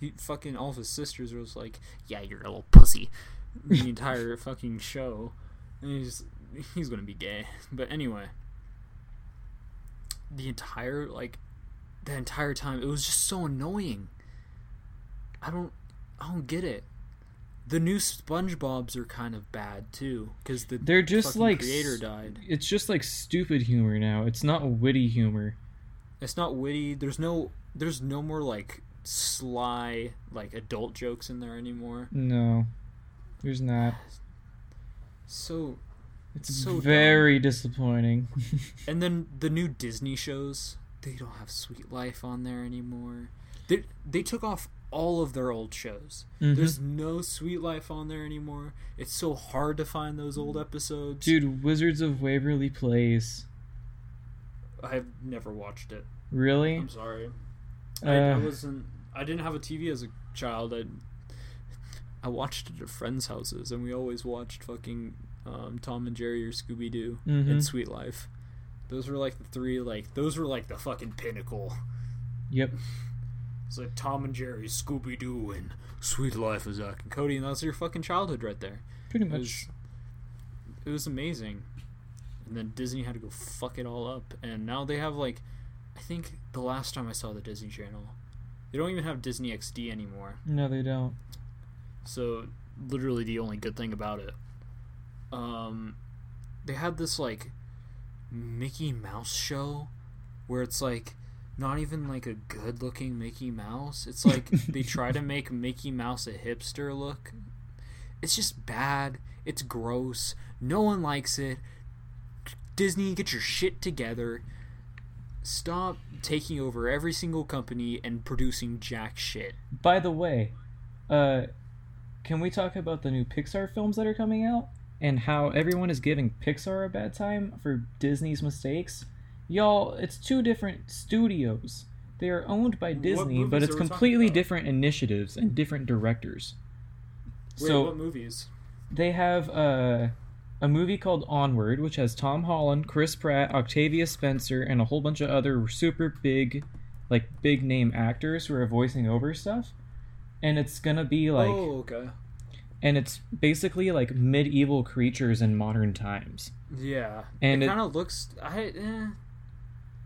He fucking all of his sisters was like, "Yeah, you're a little pussy." The entire fucking show, and he's he's gonna be gay. But anyway, the entire like the entire time it was just so annoying. I don't I don't get it. The new SpongeBob's are kind of bad too because the They're just like creator died. It's just like stupid humor now. It's not witty humor. It's not witty. There's no there's no more like sly like adult jokes in there anymore. No, there's not. So It's So dumb. very disappointing. and then the new Disney shows, they don't have Sweet Life on there anymore. They they took off all of their old shows. Mhm. There's no Sweet Life on there anymore. It's so hard to find those old episodes. Dude, Wizards of Waverly Place. I've never watched it. Really? I'm sorry. I, I Uh, wasn't. I didn't have a TV as a child. I I watched it at friends' houses, and we always watched fucking um, Tom and Jerry or Scooby Doo Mhm. and Sweet Life. Those were like the three. Like those were like the fucking pinnacle. Yep. It's like Tom and Jerry, Scooby Doo, and Sweet Life of Zack and Cody, and that's your fucking childhood right there. Pretty It much. was, it was amazing. And then Disney had to go fuck it all up, and now they have like, I think the last time I saw the Disney Channel, they don't even have Disney XD anymore. No, they don't. So literally the only good thing about it. Um, they had this like Mickey Mouse show, where it's like not even like a good looking Mickey Mouse. It's like they try to make Mickey Mouse a hipster look. It's just bad. It's gross. No one likes it. Disney, get your shit together. Stop taking over every single company and producing jack shit. By the way, uh, can we talk about the new Pixar films that are coming out and how everyone is giving Pixar a bad time for Disney's mistakes? Y'all, it's two different studios. They are owned by Disney, but it's are we talking completely different initiatives and different directors. Wait, so what movies? they have uh, a movie called Onward, which has Tom Holland, Chris Pratt, Octavia Spencer, and a whole bunch of other super big, like big name actors who are voicing over stuff. And it's gonna be like, oh, okay. and it's basically like medieval creatures in modern times. Yeah, And it, it- kind of looks. I eh,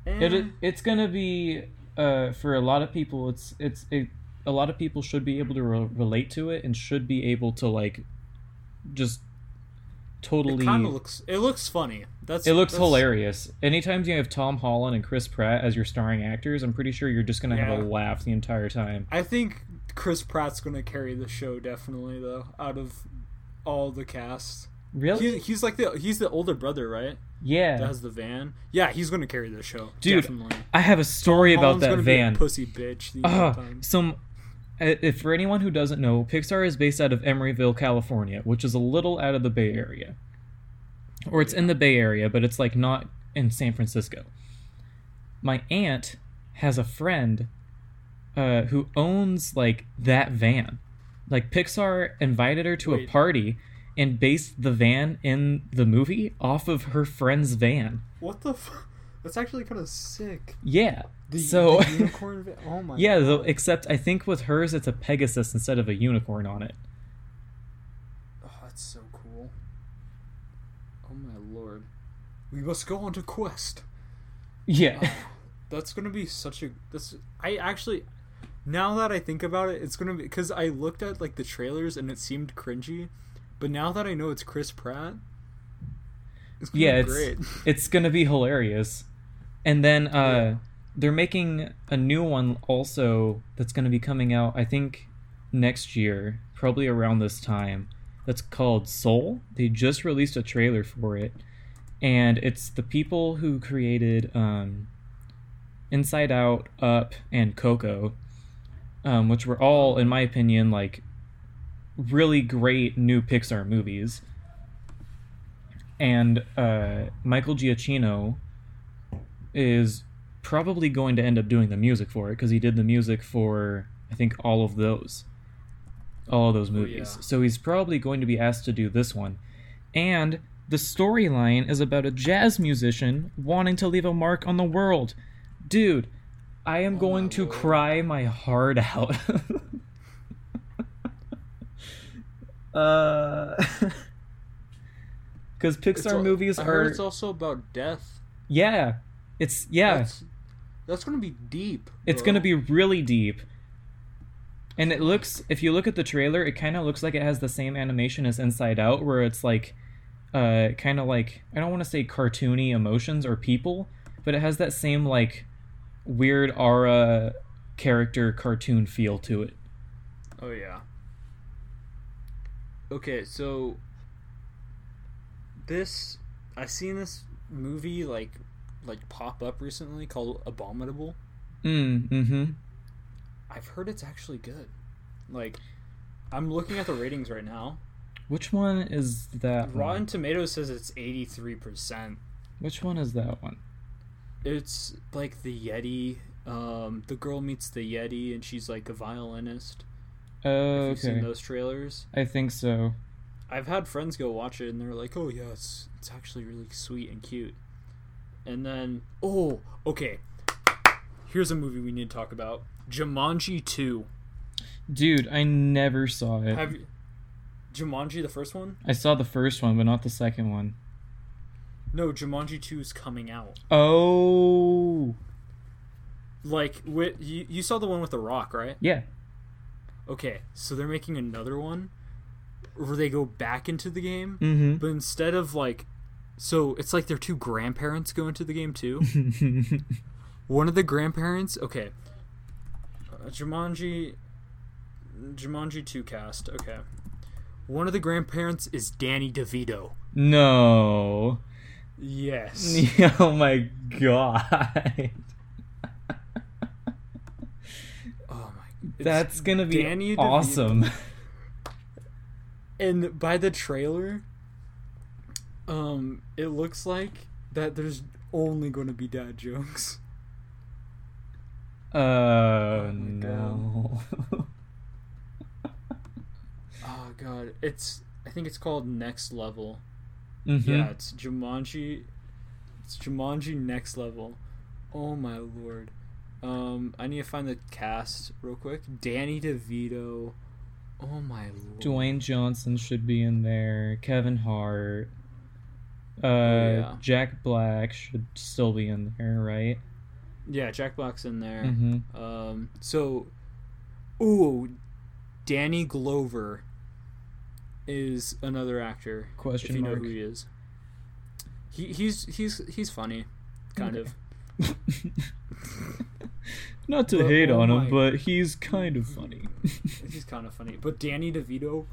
eh. It it's gonna be uh, for a lot of people. It's it's it, a lot of people should be able to re- relate to it and should be able to like just totally. It kind of looks. It looks funny. That's It looks that's- hilarious. Anytime you have Tom Holland and Chris Pratt as your starring actors, I'm pretty sure you're just gonna have a laugh the entire time. I think Chris Pratt's gonna carry the show definitely though. Out of all the cast, Really? he, he's like the he's the older brother, right? yeah. That has the van. Yeah, he's gonna carry the show. Dude, definitely. I have a story about Holland's that gonna be a van. pussy bitch Uh, some if for anyone who doesn't know, Pixar is based out of Emeryville, California, which is a little out of the Bay Area. Or it's in the Bay Area, but it's like not in San Francisco. My aunt has a friend uh, who owns like that van. Like Pixar invited her to a party and based the van in the movie off of her friend's van. What the? F- That's actually kind of sick. Yeah. The, so the unicorn. Oh my. Yeah, though, except I think with hers it's a Pegasus instead of a unicorn on it. Oh, that's so cool. Oh my lord. We must go on to quest. Yeah. Oh, that's gonna be such a. This I actually. Now that I think about it, it's gonna be because I looked at like the trailers and it seemed cringy, but now that I know it's Chris Pratt, it's gonna yeah, be it's great. it's gonna be hilarious. And then uh they're making a new one also that's gonna be coming out, I think, next year, probably around this time. That's called Soul. They just released a trailer for it. And it's the people who created um Inside Out, Up, and Coco. Um, which were all, in my opinion, like really great new Pixar movies. And uh, Michael Giacchino is probably going to end up doing the music for it because he did the music for I think all of those, all of those movies. yeah. So he's probably going to be asked to do this one, and The storyline is about a jazz musician wanting to leave a mark on the world. Dude, I am going to Lord. cry my heart out. uh cuz Pixar movies I heard are it's also about death. yeah. It's yeah. That's, that's gonna be deep. It's bro. gonna be really deep. And it looks, if you look at the trailer, it kind of looks like it has the same animation as Inside Out, where it's like, uh, kind of like I don't want to say cartoony emotions or people, but it has that same like weird aura character cartoon feel to it. Oh yeah. Okay, so this I seen this movie like like pop up recently called Abominable. Mm, mm-hmm. I've heard it's actually good. Like I'm looking at the ratings right now. Which one is that? one? Rotten Tomatoes says it's 83%. Which one is that one? It's like the Yeti um the girl meets the Yeti and she's like a violinist. Oh, Have you seen those trailers? I think so. I've had friends go watch it and they're like, "Oh yeah, it's it's actually really sweet and cute." And then, oh, okay. Here's a movie we need to talk about: Jumanji Two. Dude, I never saw it. Have you? Jumanji, the first one? I saw the first one, but not the second one. No, Jumanji Two is coming out. Oh, Like, with, you you saw the one with the Rock, right? yeah. Okay, so they're making another one where they go back into the game, Mm-hmm. but instead of like, so it's like their two grandparents go into the game too. One of the grandparents, okay. Uh, Jumanji, Jumanji two cast, okay. One of the grandparents is Danny DeVito. no. Yes. oh my god. Oh my. That's gonna be Danny DeVito. awesome. And by the trailer, um, it looks like that there's only going to be dad jokes. Uh, my no. Oh god, it's I think it's called Next Level. Mhm. Yeah, it's Jumanji. It's Jumanji Next Level. Oh my lord. Um, I need to find the cast real quick. Danny DeVito. Oh my lord. Dwayne Johnson should be in there. Kevin Hart. Uh, yeah. Jack Black should still be in there, right? Yeah, Jack Black's in there. Mm-hmm. Um, so, ooh, Danny Glover is another actor. Question if you mark. know who he is. He he's he's he's funny, kind Okay. of. Not to But, hate oh on my- him, but he's kind of funny. He's kind of funny, but Danny DeVito,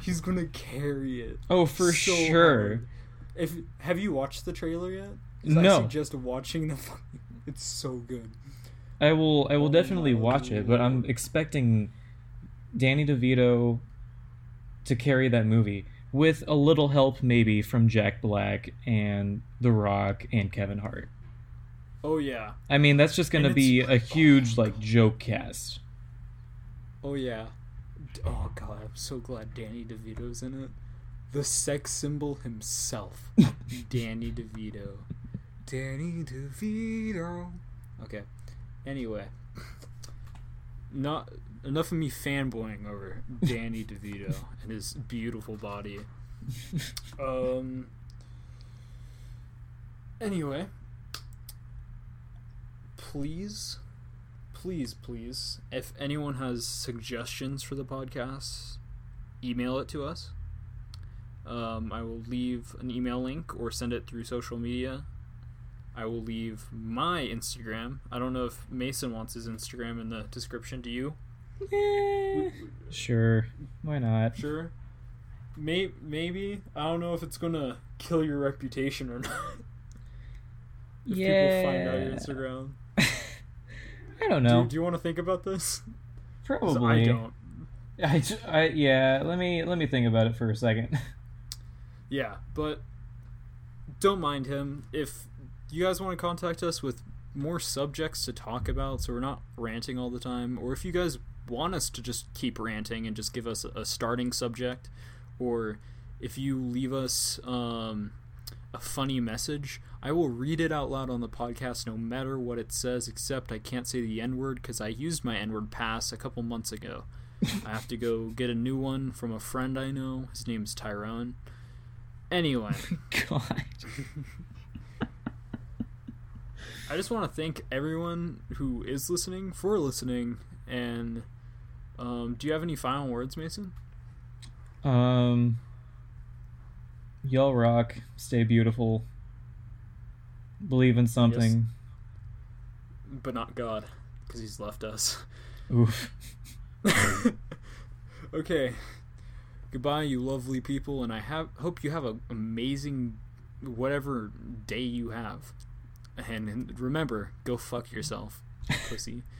he's gonna carry it. oh, for so sure. hard. If have you watched the trailer yet? 'Cause I No. suggest watching the. It's so good. I will. I will Oh definitely my watch it, but I'm expecting Danny DeVito to carry that movie with a little help, maybe from Jack Black and The Rock and Kevin Hart. Oh yeah. I mean, that's just gonna be a huge like joke cast. Oh yeah. Oh god, I'm so glad Danny DeVito's in it. The sex symbol himself, Danny DeVito. Danny DeVito. Okay. Anyway, not enough of me fanboying over Danny DeVito and his beautiful body. Um. Anyway, please please, please, if anyone has suggestions for the podcast, email it to us. Um, I will leave an email link or send it through social media. I will leave my Instagram. I don't know if Mason wants his Instagram in the description. Do you? Eh, sure, why not? Sure. May- maybe. I don't know if it's gonna kill your reputation or not. if yeah. people find out your Instagram. I don't know. do you want to think about this? Probably. I don't. I, j- I- yeah. Let me let me think about it for a second. Yeah, but don't mind him. If you guys want to contact us with more subjects to talk about, so we're not ranting all the time, or if you guys want us to just keep ranting and just give us a starting subject, or if you leave us um, a funny message, I will read it out loud on the podcast no matter what it says, except I can't say the N word because I used my N word pass a couple months ago. I have to go get a new one from a friend I know. His name's Tyrone. Anyway. God. I just want to thank everyone who is listening for listening. And um, do you have any final words, Mason? Um, y'all rock. Stay beautiful. Believe in something. But not God, because he's left us. Oof. okay. Goodbye, you lovely people, and I have hope you have an amazing whatever day you have. And remember, go fuck yourself, pussy.